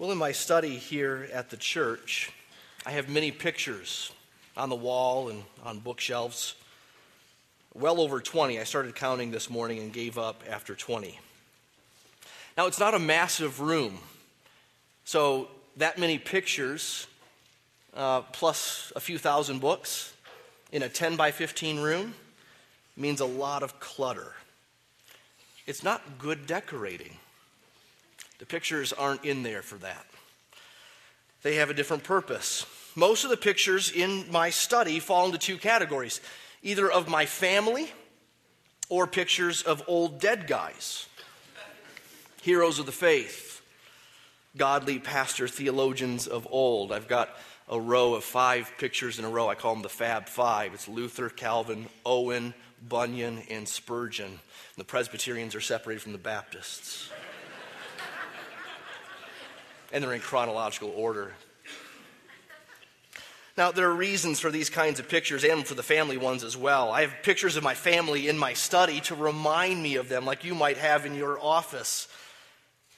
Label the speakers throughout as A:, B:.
A: Well, in my study here at the church, I have many pictures on the wall and on bookshelves. Well over 20. I started counting this morning and gave up after 20. Now, it's not a massive room, so that many pictures uh, plus a few thousand books in a 10 by 15 room means a lot of clutter. It's not good decorating. The pictures aren't in there for that. They have a different purpose. Most of the pictures in my study fall into two categories either of my family or pictures of old dead guys, heroes of the faith, godly pastor theologians of old. I've got a row of five pictures in a row. I call them the Fab Five. It's Luther, Calvin, Owen, Bunyan, and Spurgeon. The Presbyterians are separated from the Baptists and they're in chronological order. Now, there are reasons for these kinds of pictures and for the family ones as well. I have pictures of my family in my study to remind me of them, like you might have in your office.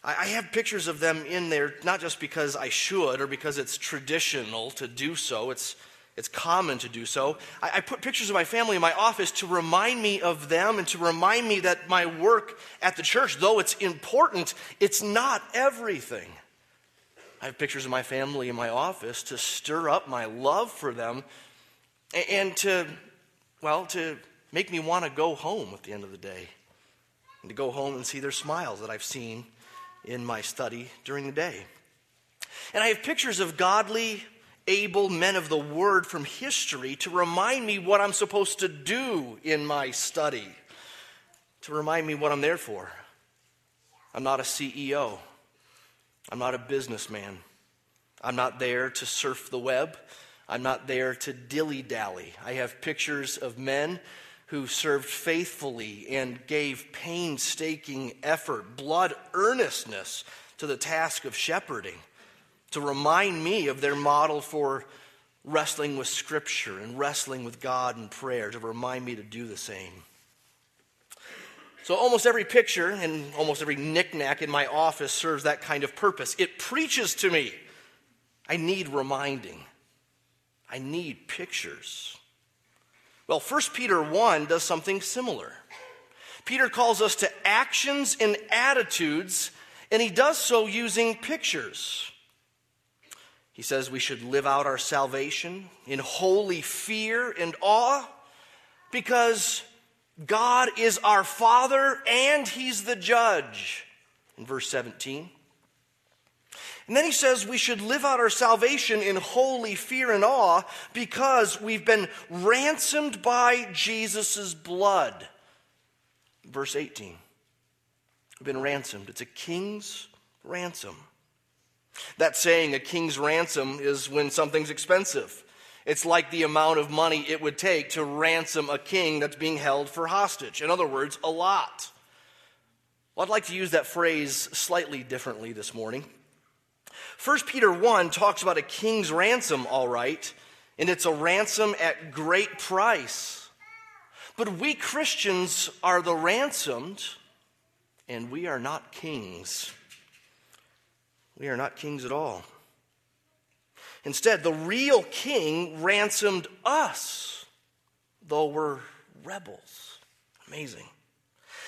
A: I have pictures of them in there not just because I should or because it's traditional to do so, it's, it's common to do so. I, I put pictures of my family in my office to remind me of them and to remind me that my work at the church, though it's important, it's not everything. I have pictures of my family in my office to stir up my love for them and to, well, to make me want to go home at the end of the day and to go home and see their smiles that I've seen in my study during the day. And I have pictures of godly, able men of the word from history to remind me what I'm supposed to do in my study, to remind me what I'm there for. I'm not a CEO. I'm not a businessman. I'm not there to surf the web. I'm not there to dilly dally. I have pictures of men who served faithfully and gave painstaking effort, blood earnestness to the task of shepherding, to remind me of their model for wrestling with Scripture and wrestling with God in prayer, to remind me to do the same. So, almost every picture and almost every knickknack in my office serves that kind of purpose. It preaches to me. I need reminding, I need pictures. Well, 1 Peter 1 does something similar. Peter calls us to actions and attitudes, and he does so using pictures. He says we should live out our salvation in holy fear and awe because God is our Father and He's the judge. In verse 17. And then he says we should live out our salvation in holy fear and awe because we've been ransomed by Jesus' blood. Verse 18. We've been ransomed. It's a king's ransom. That saying, a king's ransom, is when something's expensive. It's like the amount of money it would take to ransom a king that's being held for hostage. In other words, a lot. Well, I'd like to use that phrase slightly differently this morning. 1 Peter 1 talks about a king's ransom, all right, and it's a ransom at great price. But we Christians are the ransomed, and we are not kings. We are not kings at all. Instead, the real king ransomed us, though we're rebels. Amazing.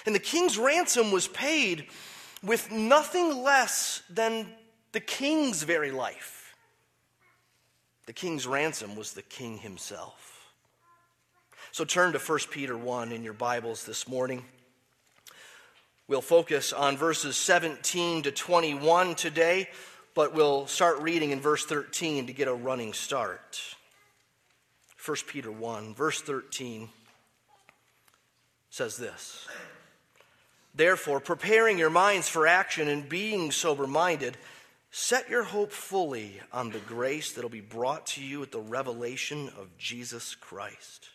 A: And the king's ransom was paid with nothing less than the king's very life. The king's ransom was the king himself. So turn to 1 Peter 1 in your Bibles this morning. We'll focus on verses 17 to 21 today but we'll start reading in verse 13 to get a running start. 1 Peter 1, verse 13 says this Therefore, preparing your minds for action and being sober minded, set your hope fully on the grace that will be brought to you at the revelation of Jesus Christ.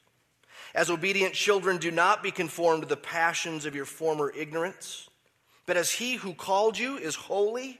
A: As obedient children, do not be conformed to the passions of your former ignorance, but as he who called you is holy,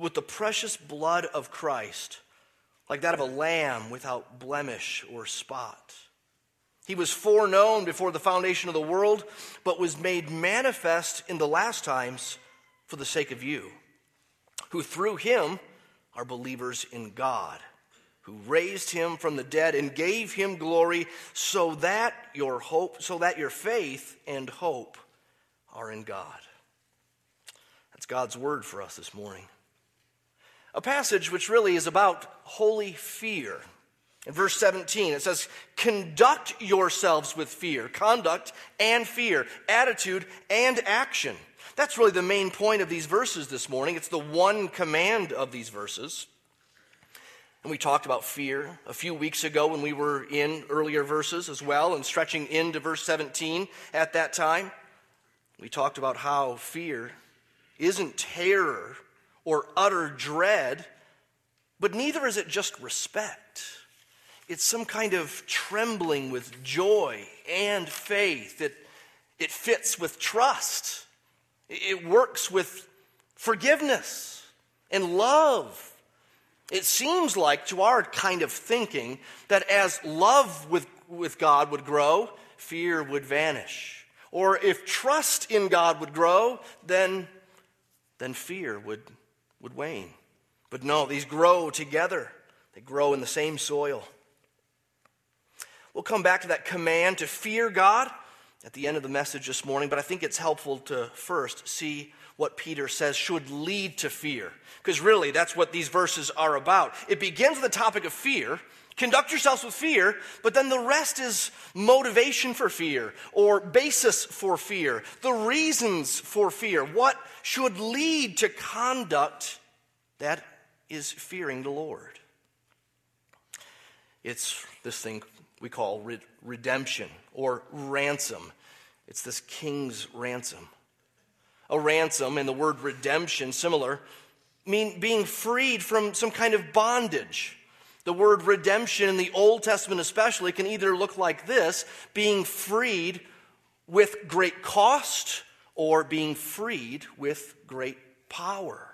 A: with the precious blood of Christ, like that of a lamb without blemish or spot. He was foreknown before the foundation of the world, but was made manifest in the last times for the sake of you, who through him are believers in God, who raised him from the dead and gave him glory, so that your hope, so that your faith and hope are in God. That's God's word for us this morning. A passage which really is about holy fear. In verse 17, it says, Conduct yourselves with fear, conduct and fear, attitude and action. That's really the main point of these verses this morning. It's the one command of these verses. And we talked about fear a few weeks ago when we were in earlier verses as well and stretching into verse 17 at that time. We talked about how fear isn't terror or utter dread, but neither is it just respect. It's some kind of trembling with joy and faith. It, it fits with trust. It works with forgiveness and love. It seems like, to our kind of thinking, that as love with, with God would grow, fear would vanish. Or if trust in God would grow, then, then fear would, would wane. But no, these grow together, they grow in the same soil. We'll come back to that command to fear God at the end of the message this morning, but I think it's helpful to first see what Peter says should lead to fear. Because really, that's what these verses are about. It begins with the topic of fear. Conduct yourselves with fear, but then the rest is motivation for fear or basis for fear, the reasons for fear, what should lead to conduct that is fearing the Lord. It's this thing we call redemption or ransom. It's this king's ransom. A ransom and the word redemption, similar, mean being freed from some kind of bondage. The word redemption in the Old Testament, especially, can either look like this being freed with great cost or being freed with great power.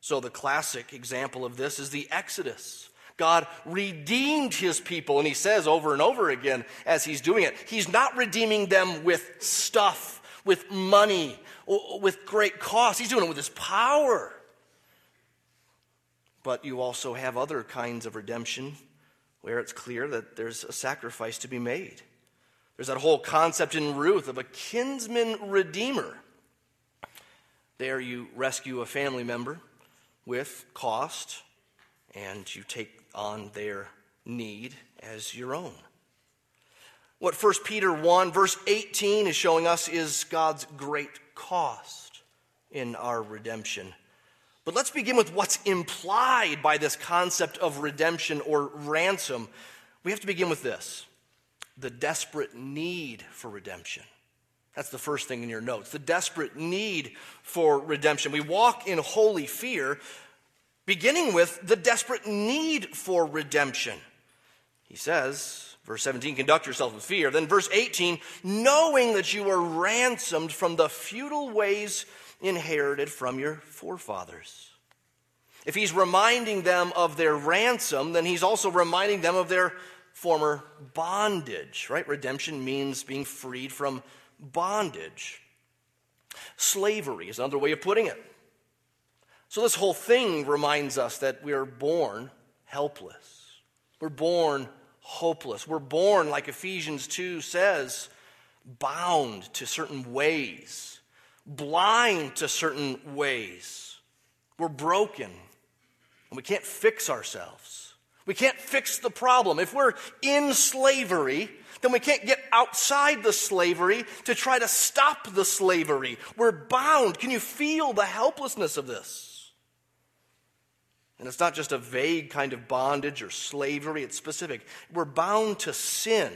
A: So, the classic example of this is the Exodus. God redeemed his people. And he says over and over again as he's doing it, he's not redeeming them with stuff, with money, with great cost. He's doing it with his power. But you also have other kinds of redemption where it's clear that there's a sacrifice to be made. There's that whole concept in Ruth of a kinsman redeemer. There you rescue a family member with cost and you take on their need as your own. What 1 Peter 1, verse 18 is showing us is God's great cost in our redemption. But let's begin with what's implied by this concept of redemption or ransom. We have to begin with this the desperate need for redemption. That's the first thing in your notes. The desperate need for redemption. We walk in holy fear beginning with the desperate need for redemption. He says, verse 17, conduct yourself with fear. Then, verse 18, knowing that you were ransomed from the futile ways inherited from your forefathers. If he's reminding them of their ransom, then he's also reminding them of their former bondage, right? Redemption means being freed from bondage. Slavery is another way of putting it. So, this whole thing reminds us that we are born helpless. We're born hopeless. We're born, like Ephesians 2 says, bound to certain ways, blind to certain ways. We're broken, and we can't fix ourselves. We can't fix the problem. If we're in slavery, then we can't get outside the slavery to try to stop the slavery. We're bound. Can you feel the helplessness of this? And it's not just a vague kind of bondage or slavery, it's specific. We're bound to sin,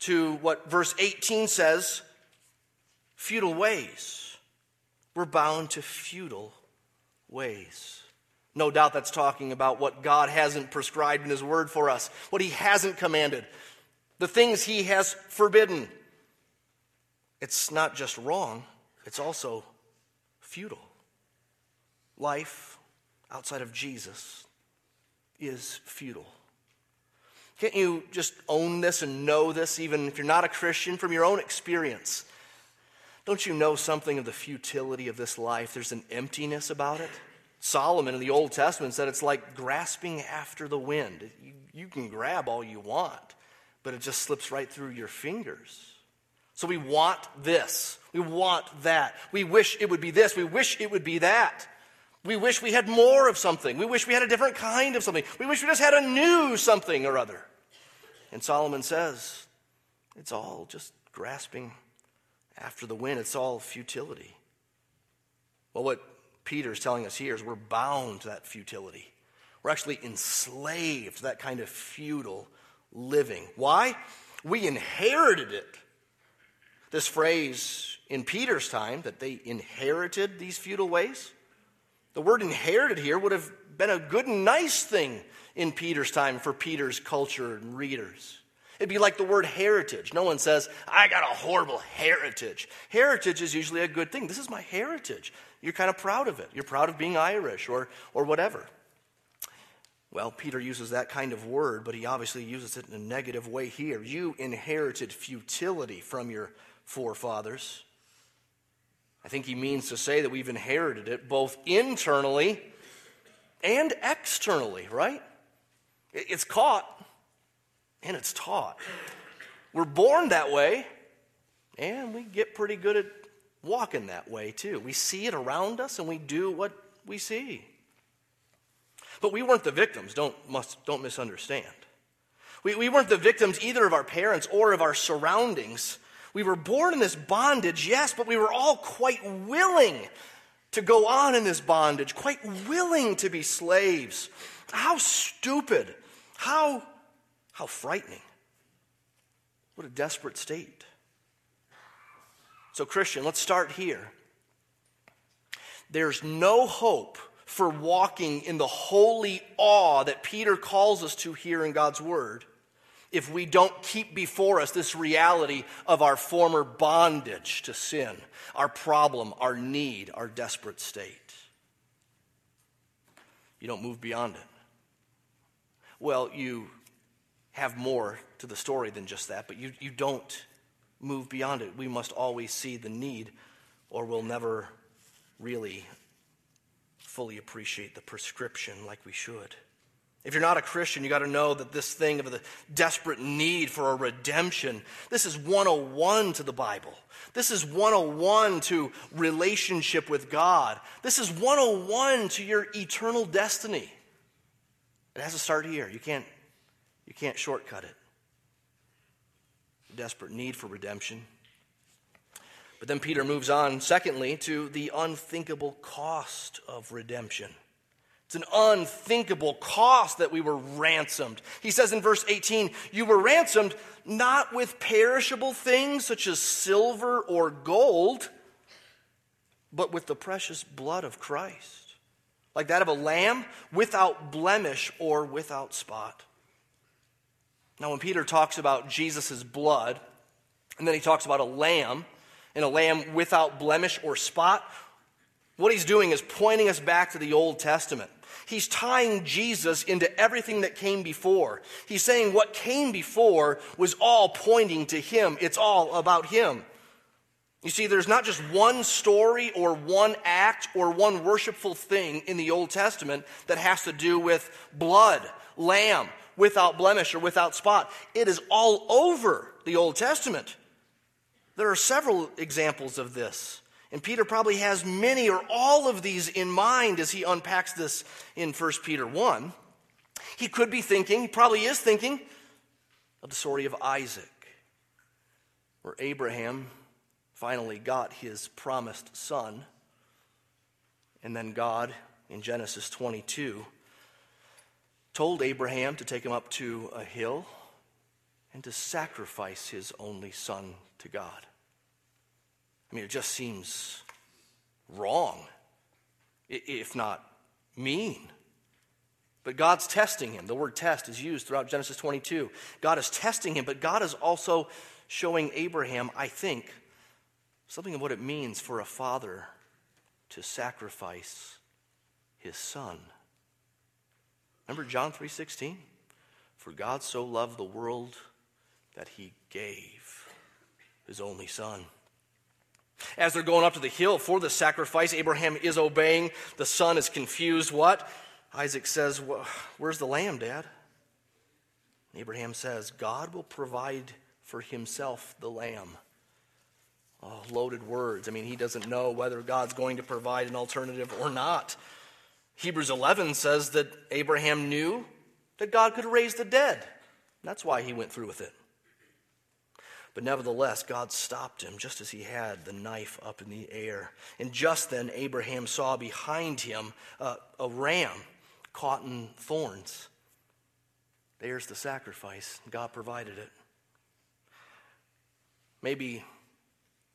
A: to what verse 18 says futile ways. We're bound to futile ways. No doubt that's talking about what God hasn't prescribed in His Word for us, what He hasn't commanded, the things He has forbidden. It's not just wrong, it's also futile. Life outside of Jesus is futile. Can't you just own this and know this, even if you're not a Christian, from your own experience? Don't you know something of the futility of this life? There's an emptiness about it. Solomon in the Old Testament said it's like grasping after the wind. You, you can grab all you want, but it just slips right through your fingers. So we want this. We want that. We wish it would be this. We wish it would be that. We wish we had more of something. We wish we had a different kind of something. We wish we just had a new something or other. And Solomon says it's all just grasping after the wind, it's all futility. Well, what Peter is telling us here is we're bound to that futility. We're actually enslaved to that kind of futile living. Why? We inherited it. This phrase in Peter's time that they inherited these futile ways, the word inherited here would have been a good and nice thing in Peter's time for Peter's culture and readers. It'd be like the word heritage. No one says, I got a horrible heritage. Heritage is usually a good thing. This is my heritage. You're kind of proud of it. You're proud of being Irish or, or whatever. Well, Peter uses that kind of word, but he obviously uses it in a negative way here. You inherited futility from your forefathers. I think he means to say that we've inherited it both internally and externally, right? It's caught and it's taught. We're born that way, and we get pretty good at walking that way too. We see it around us and we do what we see. But we weren't the victims, don't, must, don't misunderstand. We, we weren't the victims either of our parents or of our surroundings. We were born in this bondage, yes, but we were all quite willing to go on in this bondage, quite willing to be slaves. How stupid, how, how frightening. What a desperate state. So, Christian, let's start here. There's no hope for walking in the holy awe that Peter calls us to here in God's Word if we don't keep before us this reality of our former bondage to sin, our problem, our need, our desperate state. You don't move beyond it. Well, you have more to the story than just that, but you, you don't move beyond it. We must always see the need, or we'll never really fully appreciate the prescription like we should. If you're not a Christian, you got to know that this thing of the desperate need for a redemption, this is 101 to the Bible. This is 101 to relationship with God. This is 101 to your eternal destiny. It has to start here. You can't, you can't shortcut it. desperate need for redemption. But then Peter moves on, secondly, to the unthinkable cost of redemption. It's an unthinkable cost that we were ransomed. He says in verse 18, You were ransomed not with perishable things such as silver or gold, but with the precious blood of Christ, like that of a lamb without blemish or without spot. Now, when Peter talks about Jesus' blood, and then he talks about a lamb, and a lamb without blemish or spot, what he's doing is pointing us back to the Old Testament. He's tying Jesus into everything that came before. He's saying what came before was all pointing to him. It's all about him. You see, there's not just one story or one act or one worshipful thing in the Old Testament that has to do with blood, lamb, without blemish or without spot. It is all over the Old Testament. There are several examples of this. And Peter probably has many or all of these in mind as he unpacks this in 1 Peter 1. He could be thinking, he probably is thinking, of the story of Isaac, where Abraham finally got his promised son. And then God, in Genesis 22, told Abraham to take him up to a hill and to sacrifice his only son to God. I mean, it just seems wrong. if not mean. But God's testing him. The word test is used throughout Genesis 22. God is testing him, but God is also showing Abraham, I think, something of what it means for a father to sacrifice his son. Remember John 3:16? For God so loved the world that he gave his only son. As they're going up to the hill for the sacrifice, Abraham is obeying. The son is confused. What? Isaac says, Where's the lamb, Dad? Abraham says, God will provide for himself the lamb. Oh, loaded words. I mean, he doesn't know whether God's going to provide an alternative or not. Hebrews 11 says that Abraham knew that God could raise the dead. That's why he went through with it. But nevertheless, God stopped him just as he had the knife up in the air. And just then, Abraham saw behind him uh, a ram caught in thorns. There's the sacrifice. God provided it. Maybe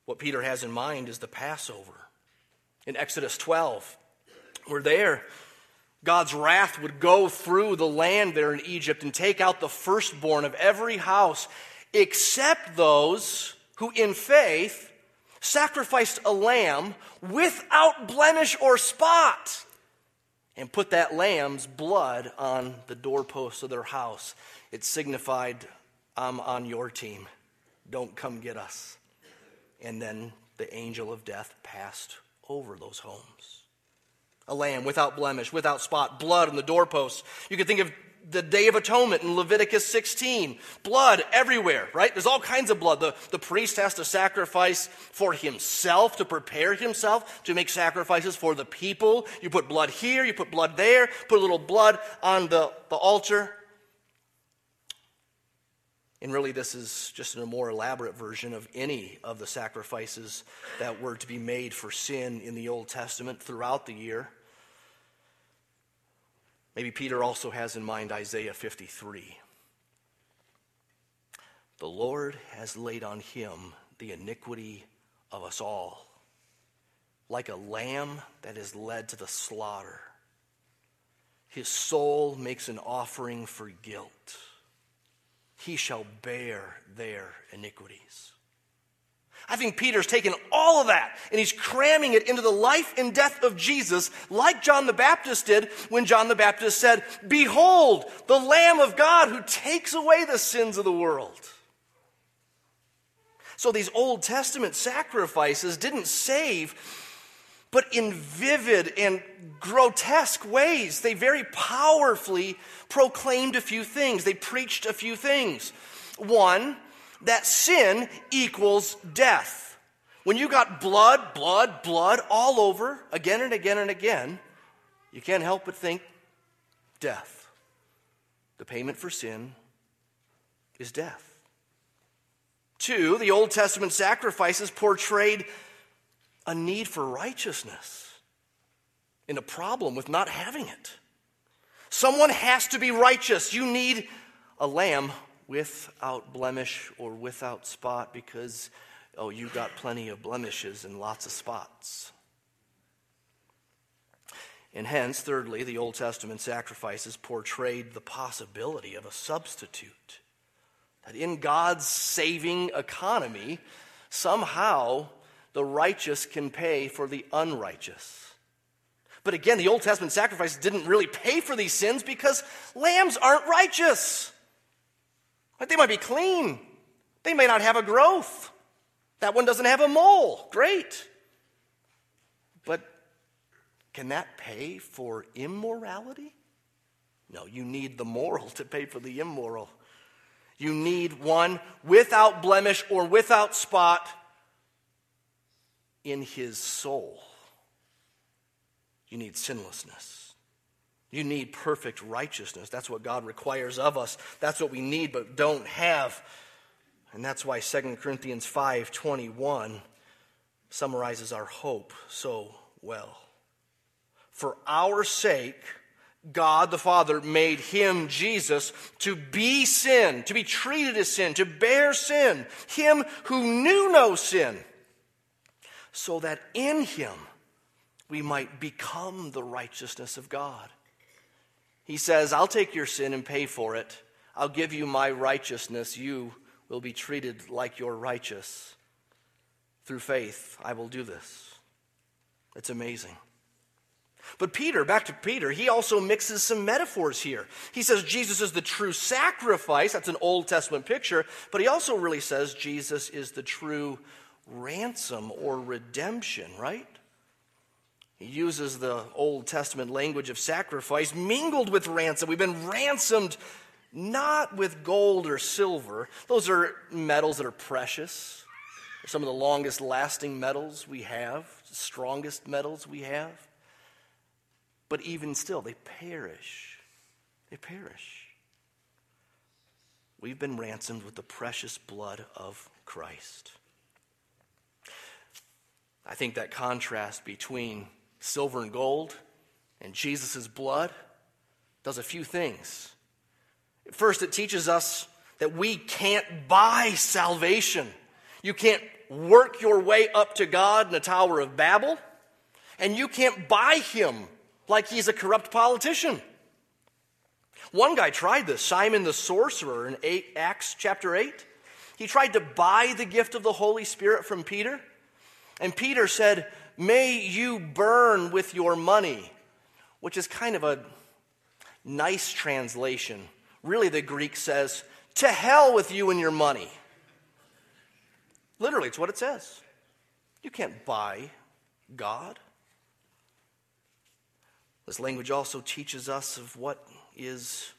A: what Peter has in mind is the Passover. In Exodus 12, we're there. God's wrath would go through the land there in Egypt and take out the firstborn of every house, except those who, in faith, sacrificed a lamb without blemish or spot and put that lamb's blood on the doorposts of their house. It signified, I'm on your team. Don't come get us. And then the angel of death passed over those homes. A lamb without blemish, without spot, blood on the doorposts. You could think of the Day of Atonement in Leviticus 16. Blood everywhere, right? There's all kinds of blood. The, the priest has to sacrifice for himself, to prepare himself, to make sacrifices for the people. You put blood here, you put blood there, put a little blood on the, the altar. And really, this is just a more elaborate version of any of the sacrifices that were to be made for sin in the Old Testament throughout the year. Maybe Peter also has in mind Isaiah 53. The Lord has laid on him the iniquity of us all, like a lamb that is led to the slaughter. His soul makes an offering for guilt. He shall bear their iniquities. I think Peter's taken all of that and he's cramming it into the life and death of Jesus, like John the Baptist did when John the Baptist said, Behold, the Lamb of God who takes away the sins of the world. So these Old Testament sacrifices didn't save, but in vivid and grotesque ways, they very powerfully proclaimed a few things. They preached a few things. One, that sin equals death. When you got blood, blood, blood all over again and again and again, you can't help but think death. The payment for sin is death. Two, the Old Testament sacrifices portrayed a need for righteousness and a problem with not having it. Someone has to be righteous. You need a lamb without blemish or without spot because, oh, you got plenty of blemishes and lots of spots. And hence, thirdly, the Old Testament sacrifices portrayed the possibility of a substitute. That in God's saving economy, somehow the righteous can pay for the unrighteous. But again, the Old Testament sacrifices didn't really pay for these sins because lambs aren't righteous. But they might be clean. They may not have a growth. That one doesn't have a mole. Great. But can that pay for immorality? No, you need the moral to pay for the immoral. You need one without blemish or without spot in his soul. You need sinlessness. You need perfect righteousness. That's what God requires of us. That's what we need but don't have. And that's why 2 Corinthians 5:21 summarizes our hope so well. For our sake God the Father made him, Jesus, to be sin, to be treated as sin, to bear sin, him who knew no sin, so that in him we might become the righteousness of God. He says, I'll take your sin and pay for it. I'll give you my righteousness. You will be treated like you're righteous. Through faith, I will do this. It's amazing. But Peter, back to Peter, he also mixes some metaphors here. He says Jesus is the true sacrifice. That's an Old Testament picture. But he also really says Jesus is the true ransom or redemption, right? He uses the Old Testament language of sacrifice mingled with ransom. We've been ransomed not with gold or silver, those are metals that are precious. some of the longest lasting metals we have, strongest metals we have. But even still, they perish. They perish. We've been ransomed with the precious blood of Christ. I think that contrast between silver and gold and Jesus' blood does a few things. First, it teaches us that we can't buy salvation. You can't work your way up to God in the Tower of Babel, and you can't buy him like he's a corrupt politician. One guy tried this, Simon the sorcerer in eight, Acts chapter 8. He tried to buy the gift of the Holy Spirit from Peter. And Peter said, May you burn with your money, which is kind of a nice translation. Really, the Greek says, To hell with you and your money. Literally, it's what it says. You can't buy God. This language also teaches us of what is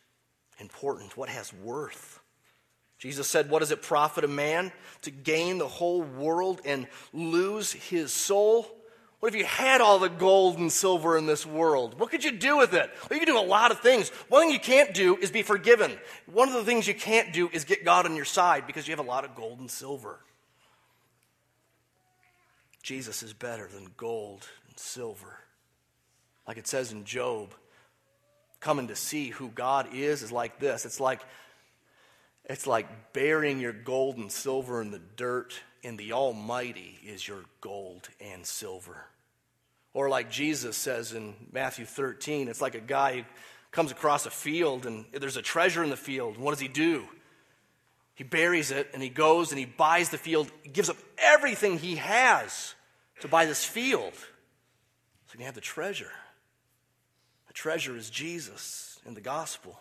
A: important, what has worth. Jesus said, What does it profit a man to gain the whole world and lose his soul? What if you had all the gold and silver in this world? What could you do with it? Well, you can do a lot of things. One thing you can't do is be forgiven. One of the things you can't do is get God on your side because you have a lot of gold and silver. Jesus is better than gold and silver. Like it says in Job, coming to see who God is is like this. It's like it's like burying your gold and silver in the dirt, and the Almighty is your gold and silver. Or like Jesus says in Matthew 13, it's like a guy who comes across a field and there's a treasure in the field. What does he do? He buries it and he goes and he buys the field, he gives up everything he has to buy this field so he can have the treasure The treasure is Jesus in the gospel.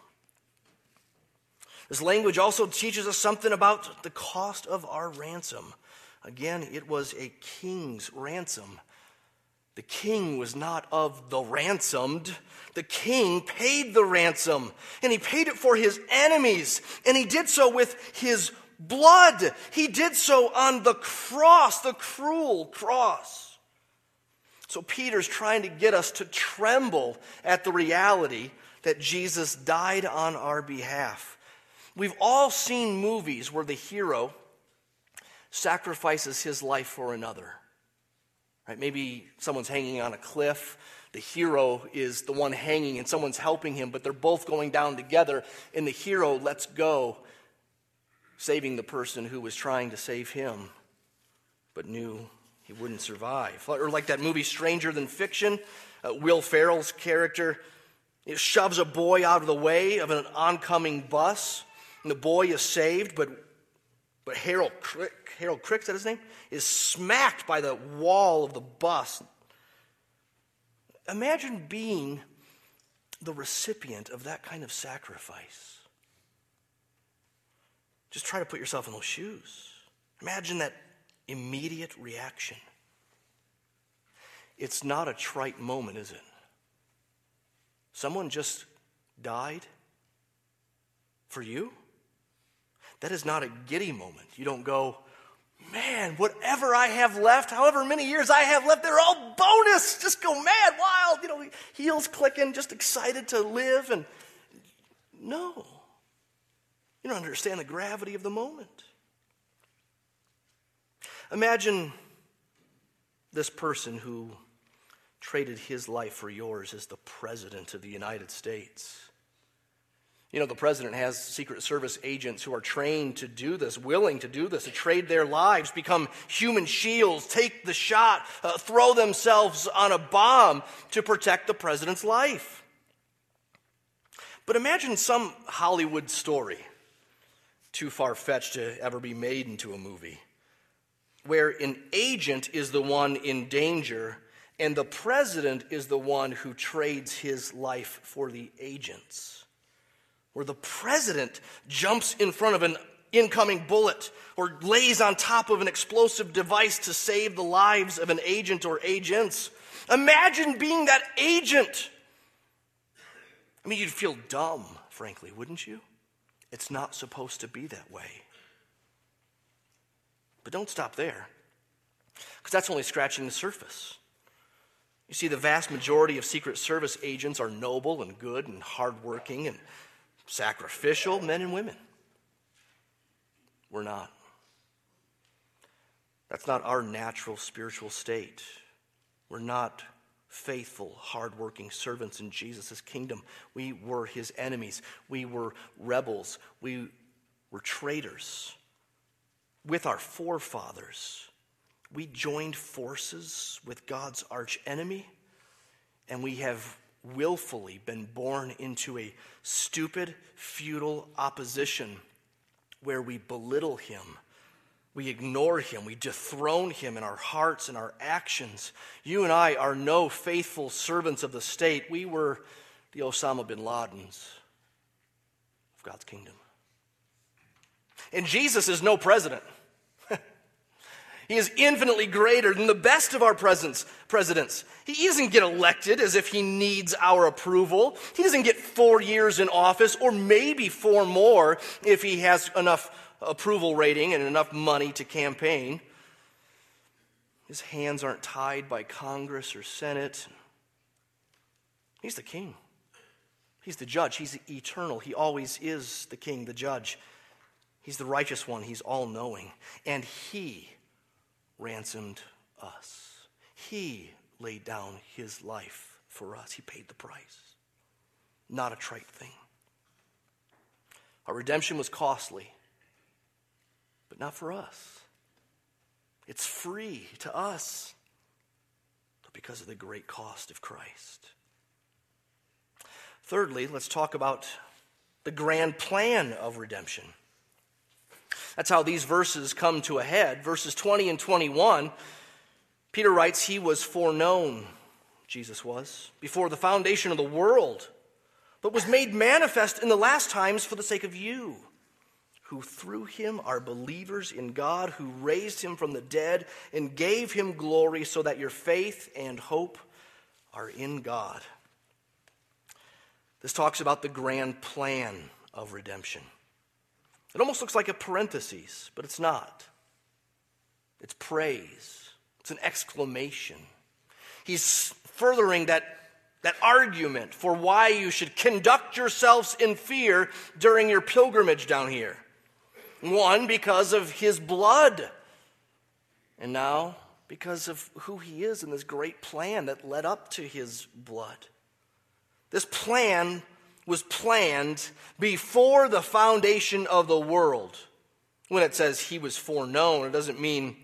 A: This language also teaches us something about the cost of our ransom. Again, it was a king's ransom. The king was not of the ransomed. The king paid the ransom, and he paid it for his enemies, and he did so with his blood. He did so on the cross, the cruel cross. So Peter's trying to get us to tremble at the reality that Jesus died on our behalf. We've all seen movies where the hero sacrifices his life for another. Right? Maybe someone's hanging on a cliff. The hero is the one hanging and someone's helping him, but they're both going down together, and the hero lets go, saving the person who was trying to save him, but knew he wouldn't survive. Or like that movie Stranger Than Fiction, uh, Will Ferrell's character it shoves a boy out of the way of an oncoming bus, and the boy is saved, but, but Harold Crick, Harold Crick, is that his name? Is smacked by the wall of the bus. Imagine being the recipient of that kind of sacrifice. Just try to put yourself in those shoes. Imagine that immediate reaction. It's not a trite moment, is it? Someone just died for you? That is not a giddy moment. You don't go, man, whatever I have left, however many years I have left, they're all bonus. Just go mad, wild, you know, heels clicking, just excited to live. And no, you don't understand the gravity of the moment. Imagine this person who traded his life for yours as the President of the United States. You know, the president has Secret Service agents who are trained to do this, willing to do this, to trade their lives, become human shields, take the shot, uh, throw themselves on a bomb to protect the president's life. But imagine some Hollywood story, too far fetched to ever be made into a movie, where an agent is the one in danger and the president is the one who trades his life for the agents. Where the president jumps in front of an incoming bullet or lays on top of an explosive device to save the lives of an agent or agents. Imagine being that agent. I mean, you'd feel dumb, frankly, wouldn't you? It's not supposed to be that way. But don't stop there, because that's only scratching the surface. You see, the vast majority of Secret Service agents are noble and good and hardworking and sacrificial men and women. We're not. That's not our natural spiritual state. We're not faithful, hardworking servants in Jesus' kingdom. We were his enemies. We were rebels. We were traitors with our forefathers we joined forces with God's archenemy, and we have willfully been born into a stupid, futile opposition where we belittle him, we ignore him, we dethrone him in our hearts and our actions. You and I are no faithful servants of the state. We were the Osama bin Ladens of God's kingdom. And Jesus is no president. He is infinitely greater than the best of our presidents. He doesn't get elected as if he needs our approval. He doesn't get four years in office or maybe four more if he has enough approval rating and enough money to campaign. His hands aren't tied by Congress or Senate. He's the king. He's the judge. He's eternal. He always is the king, the judge. He's the righteous one. He's all knowing. And he ransomed us. He laid down his life for us, he paid the price. Not a trite thing. Our redemption was costly, but not for us. It's free to us, but because of the great cost of Christ. Thirdly, let's talk about the grand plan of redemption. That's how these verses come to a head. Verses 20 and 21, Peter writes, He was foreknown, Jesus was, before the foundation of the world, but was made manifest in the last times for the sake of you, who through him are believers in God, who raised him from the dead and gave him glory, so that your faith and hope are in God. This talks about the grand plan of redemption. It almost looks like a parenthesis, but it's not. It's praise, it's an exclamation. He's furthering that, that argument for why you should conduct yourselves in fear during your pilgrimage down here. One, because of his blood. And now, because of who he is and this great plan that led up to his blood. This plan was planned before the foundation of the world. When it says he was foreknown, it doesn't mean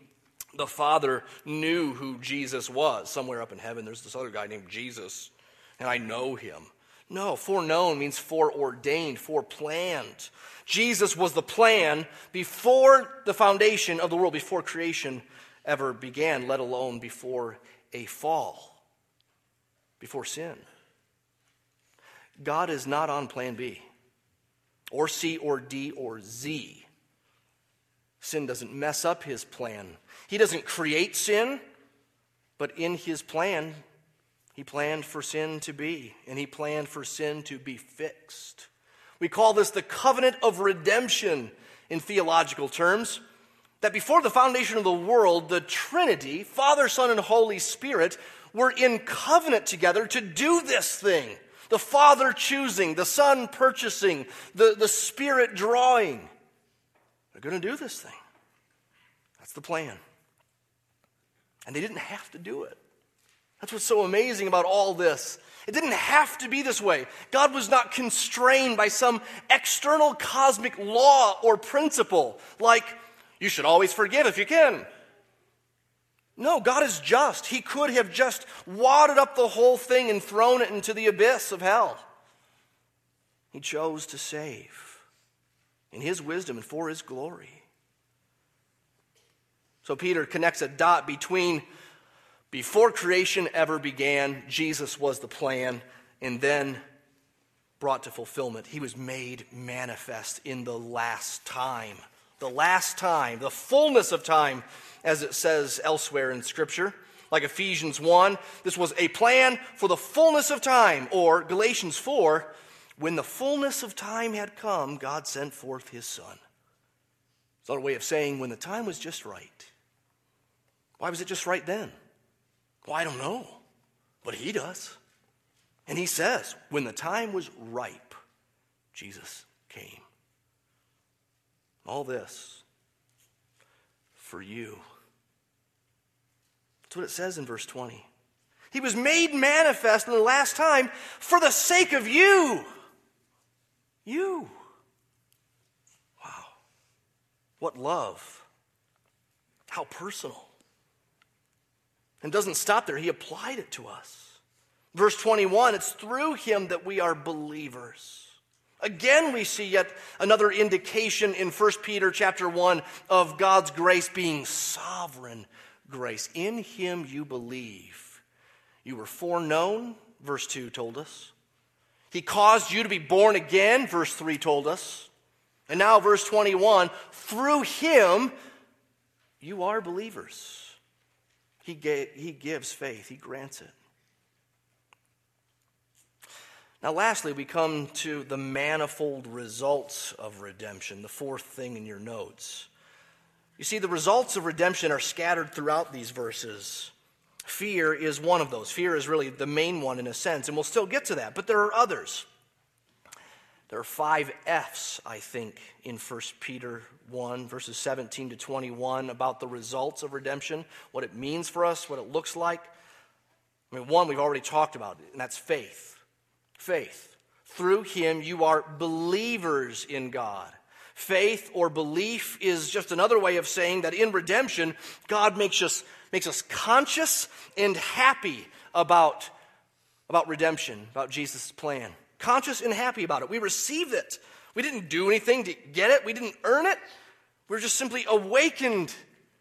A: the Father knew who Jesus was. Somewhere up in heaven, there's this other guy named Jesus, and I know him. No, foreknown means foreordained, foreplanned. Jesus was the plan before the foundation of the world, before creation ever began, let alone before a fall, before sin. God is not on plan B or C or D or Z. Sin doesn't mess up his plan. He doesn't create sin, but in his plan, he planned for sin to be, and he planned for sin to be fixed. We call this the covenant of redemption in theological terms. That before the foundation of the world, the Trinity, Father, Son, and Holy Spirit, were in covenant together to do this thing the Father choosing, the Son purchasing, the, the Spirit drawing. They're going to do this thing. That's the plan. And they didn't have to do it. That's what's so amazing about all this. It didn't have to be this way. God was not constrained by some external cosmic law or principle, like you should always forgive if you can. No, God is just. He could have just wadded up the whole thing and thrown it into the abyss of hell. He chose to save in His wisdom and for His glory. So Peter connects a dot between before creation ever began, Jesus was the plan, and then brought to fulfillment. He was made manifest in the last time. The last time, the fullness of time, as it says elsewhere in Scripture. Like Ephesians 1, this was a plan for the fullness of time. Or Galatians 4, when the fullness of time had come, God sent forth his Son. It's not a way of saying when the time was just right. Why was it just right then? Well, I don't know, but he does. And he says, when the time was ripe, Jesus came. All this for you. That's what it says in verse 20. He was made manifest in the last time for the sake of you. You. Wow. What love. How personal. And doesn't stop there, he applied it to us. Verse 21 it's through him that we are believers. Again, we see yet another indication in 1 Peter chapter 1 of God's grace being sovereign grace. In him you believe. You were foreknown, verse 2 told us. He caused you to be born again, verse 3 told us. And now, verse 21 through him you are believers. He, gave, he gives faith, He grants it. Now, lastly, we come to the manifold results of redemption, the fourth thing in your notes. You see, the results of redemption are scattered throughout these verses. Fear is one of those. Fear is really the main one in a sense, and we'll still get to that, but there are others. There are five F's, I think, in 1 Peter 1, verses 17 to 21, about the results of redemption, what it means for us, what it looks like. I mean, one we've already talked about, and that's faith. Faith. Through him, you are believers in God. Faith or belief is just another way of saying that in redemption, God makes us, makes us conscious and happy about, about redemption, about Jesus' plan conscious and happy about it. We received it. We didn't do anything to get it, we didn't earn it. We we're just simply awakened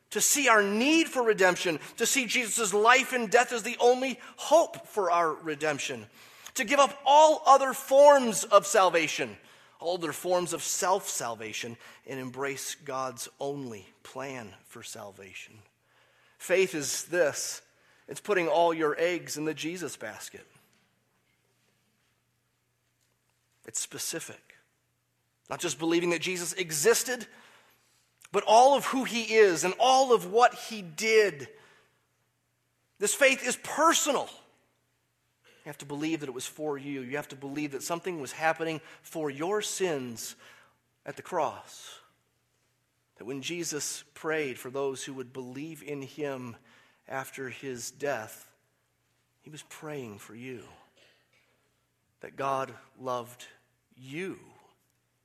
A: to see our need for redemption, to see Jesus' life and death as the only hope for our redemption, to give up all other forms of salvation, all other forms of self salvation, and embrace God's only plan for salvation. Faith is this it's putting all your eggs in the Jesus basket. It's specific. Not just believing that Jesus existed, but all of who he is and all of what he did. This faith is personal. You have to believe that it was for you. You have to believe that something was happening for your sins at the cross. That when Jesus prayed for those who would believe in him after his death, he was praying for you that God loved you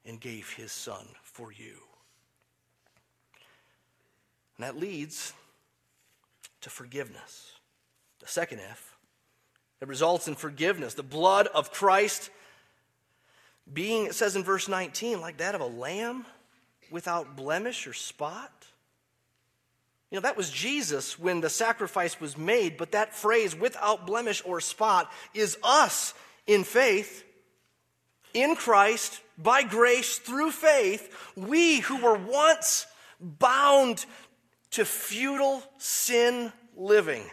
A: and gave his son for you. And that leads to forgiveness. The second F. It results in forgiveness. The blood of Christ being, it says in verse 19, like that of a lamb without blemish or spot. You know, that was Jesus when the sacrifice was made, but that phrase, without blemish or spot, is us in faith, in Christ, by grace, through faith, we who were once bound to futile sin living,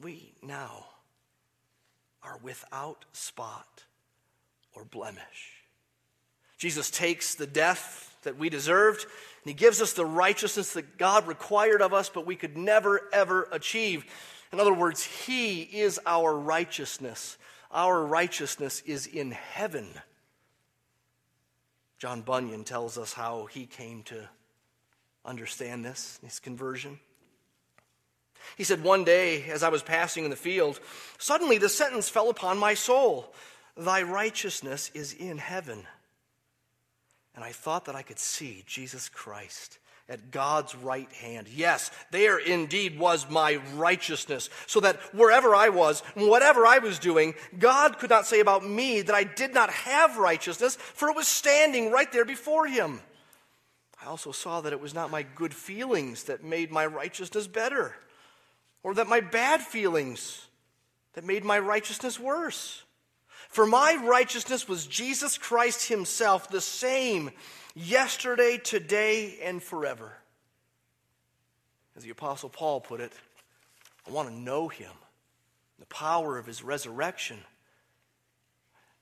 A: we now are without spot or blemish. Jesus takes the death that we deserved and he gives us the righteousness that God required of us, but we could never, ever achieve. In other words, he is our righteousness. Our righteousness is in heaven. John Bunyan tells us how he came to understand this, his conversion. He said, One day, as I was passing in the field, suddenly the sentence fell upon my soul Thy righteousness is in heaven. And I thought that I could see Jesus Christ at God's right hand. Yes, there indeed was my righteousness, so that wherever I was, whatever I was doing, God could not say about me that I did not have righteousness, for it was standing right there before Him. I also saw that it was not my good feelings that made my righteousness better or that my bad feelings that made my righteousness worse. For my righteousness was Jesus Christ Himself, the same yesterday, today, and forever. As the Apostle Paul put it, I want to know Him, the power of His resurrection,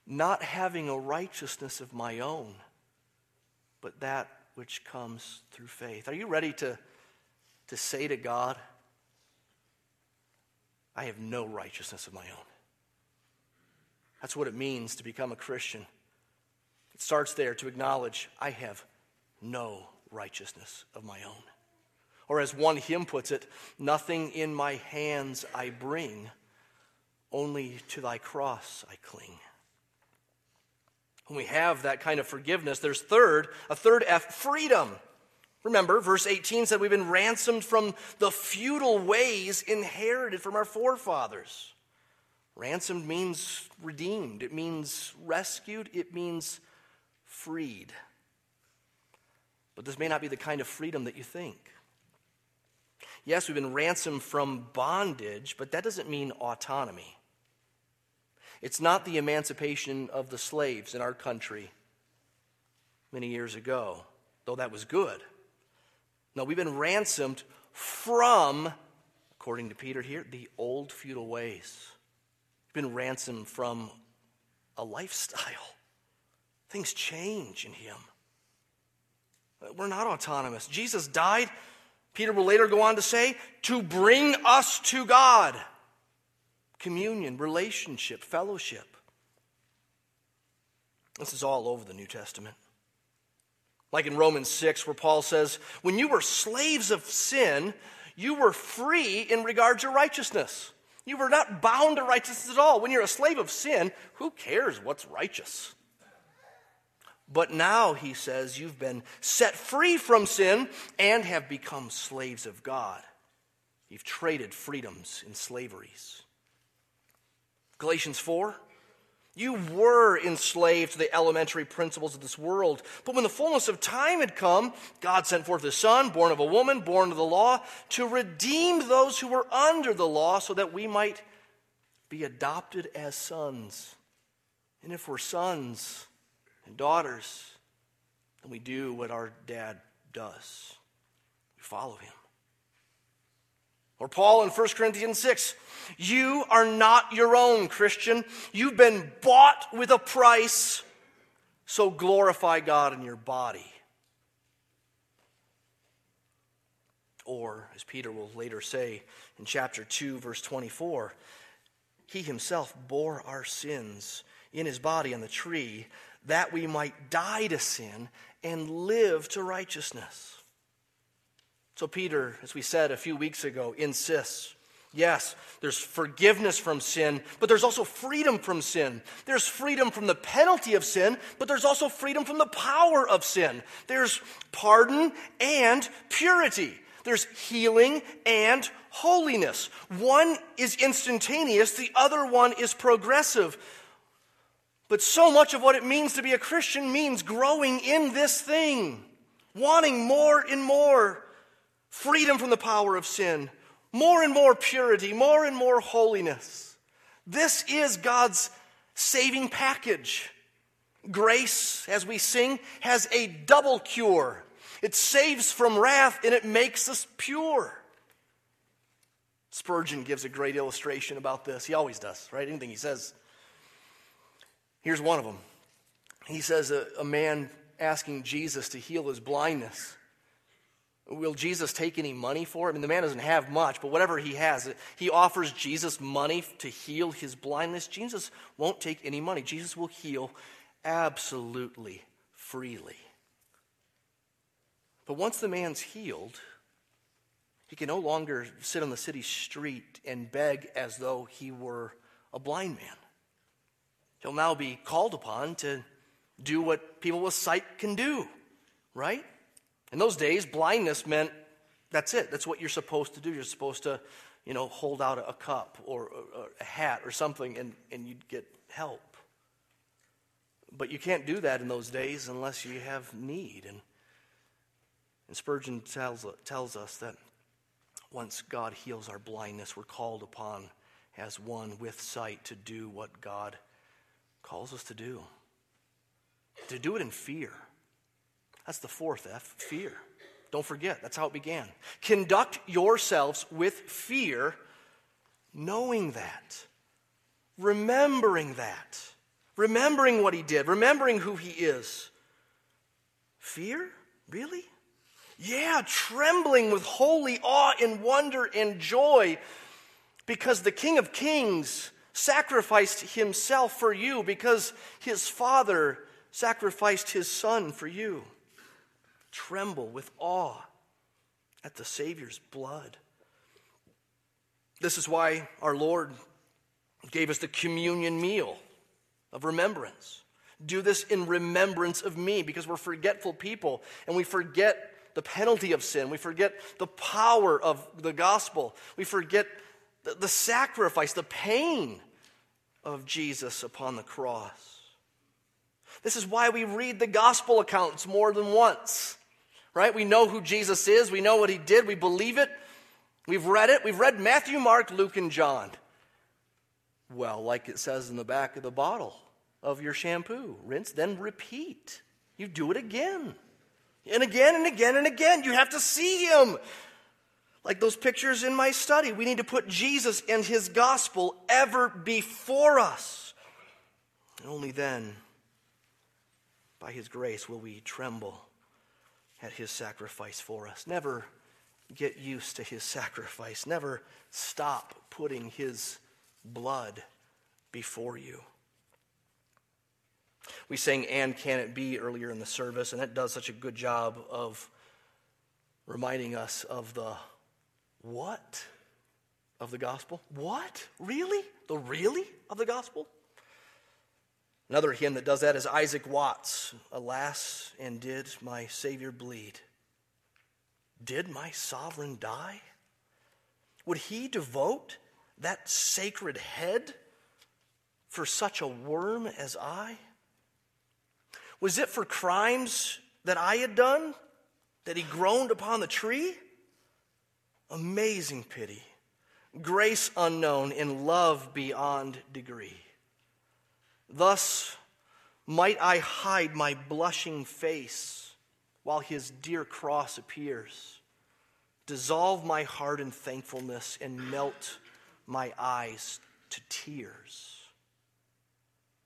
A: not having a righteousness of my own, but that which comes through faith. Are you ready to, to say to God, I have no righteousness of my own. That's what it means to become a Christian. It starts there to acknowledge, I have no righteousness of my own. Or as one hymn puts it, nothing in my hands I bring, only to thy cross I cling. When we have that kind of forgiveness, there's third, a third F, freedom. Remember, verse 18 said we've been ransomed from the futile ways inherited from our forefathers. Ransomed means redeemed, it means rescued, it means freed. But this may not be the kind of freedom that you think. Yes, we've been ransomed from bondage, but that doesn't mean autonomy. It's not the emancipation of the slaves in our country many years ago, though that was good. No, we've been ransomed from, according to Peter here, the old feudal ways. We've been ransomed from a lifestyle. Things change in Him. We're not autonomous. Jesus died, Peter will later go on to say, to bring us to God. Communion, relationship, fellowship. This is all over the New Testament. Like in Romans 6, where Paul says, When you were slaves of sin, you were free in regard to righteousness. You were not bound to righteousness at all. When you're a slave of sin, who cares what's righteous? But now, he says, you've been set free from sin and have become slaves of God. You've traded freedoms in slaveries. Galatians 4 you were enslaved to the elementary principles of this world. But when the fullness of time had come, God sent forth his Son, born of a woman, born of the law, to redeem those who were under the law so that we might be adopted as sons. And if we're sons and daughters, then we do what our dad does we follow him. Or Paul in 1 Corinthians 6 You are not your own, Christian. You've been bought with a price, so glorify God in your body. Or, as Peter will later say in chapter 2, verse 24, He himself bore our sins in his body on the tree that we might die to sin and live to righteousness. So, Peter, as we said a few weeks ago, insists yes, there's forgiveness from sin, but there's also freedom from sin. There's freedom from the penalty of sin, but there's also freedom from the power of sin. There's pardon and purity. There's healing and holiness. One is instantaneous, the other one is progressive. But so much of what it means to be a Christian means growing in this thing, wanting more and more freedom from the power of sin, more and more purity, more and more holiness. This is God's saving package. Grace, as we sing, has a double cure. It saves from wrath and it makes us pure. Spurgeon gives a great illustration about this. He always does, right? Anything he says. Here's one of them. He says a, a man asking Jesus to heal his blindness. Will Jesus take any money for it? I mean, the man doesn't have much, but whatever he has, he offers Jesus money to heal his blindness. Jesus won't take any money. Jesus will heal absolutely freely. But once the man's healed, He can no longer sit on the city street and beg as though he were a blind man. He'll now be called upon to do what people with sight can do, right? In those days, blindness meant that's it. That's what you're supposed to do. You're supposed to, you know, hold out a cup or a hat or something and, and you'd get help. But you can't do that in those days unless you have need. And, and Spurgeon tells, tells us that once God heals our blindness, we're called upon as one with sight to do what God calls us to do. To do it in fear. That's the fourth F fear. Don't forget, that's how it began. Conduct yourselves with fear, knowing that, remembering that, remembering what he did, remembering who he is. Fear? Really? Yeah, trembling with holy awe and wonder and joy because the King of Kings sacrificed himself for you, because his Father sacrificed his Son for you. Tremble with awe at the Savior's blood. This is why our Lord gave us the communion meal of remembrance. Do this in remembrance of me because we're forgetful people and we forget the penalty of sin. We forget the power of the gospel. We forget the, the sacrifice, the pain of Jesus upon the cross. This is why we read the gospel accounts more than once, right? We know who Jesus is, we know what he did, we believe it, we've read it. We've read Matthew, Mark, Luke, and John. Well, like it says in the back of the bottle of your shampoo rinse, then repeat. You do it again and again and again and again. You have to see him. Like those pictures in my study, we need to put Jesus and his gospel ever before us. And only then, by his grace, will we tremble at his sacrifice for us. Never get used to his sacrifice. Never stop putting his blood before you. We sang And Can It Be earlier in the service, and that does such a good job of reminding us of the what of the gospel? What? Really? The really of the gospel? Another hymn that does that is Isaac Watts. Alas, and did my Savior bleed? Did my sovereign die? Would he devote that sacred head for such a worm as I? Was it for crimes that I had done that he groaned upon the tree? Amazing pity, grace unknown, in love beyond degree. Thus might I hide my blushing face while his dear cross appears, dissolve my heart in thankfulness, and melt my eyes to tears.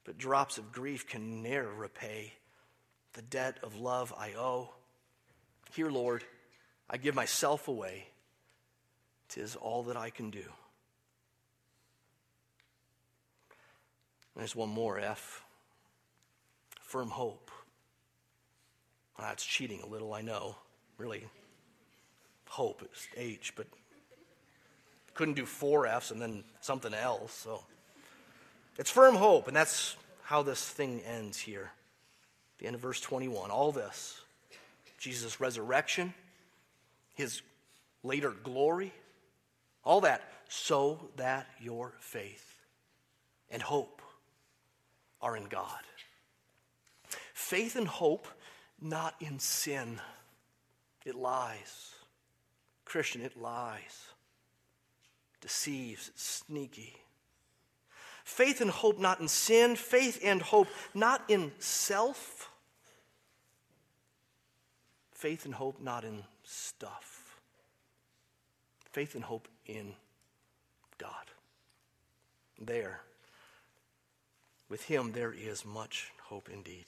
A: But drops of grief can ne'er repay the debt of love I owe. Here, Lord, I give myself away. Tis all that I can do. There's one more F. Firm hope. Ah, that's cheating a little, I know. Really, hope is H, but couldn't do four F's and then something else. So it's firm hope, and that's how this thing ends here. The end of verse 21. All this Jesus' resurrection, his later glory, all that, so that your faith and hope are in God. Faith and hope, not in sin. It lies. Christian, it lies. Deceives, it's sneaky. Faith and hope not in sin, faith and hope not in self, faith and hope not in stuff, faith and hope in God. There, with Him, there is much hope indeed.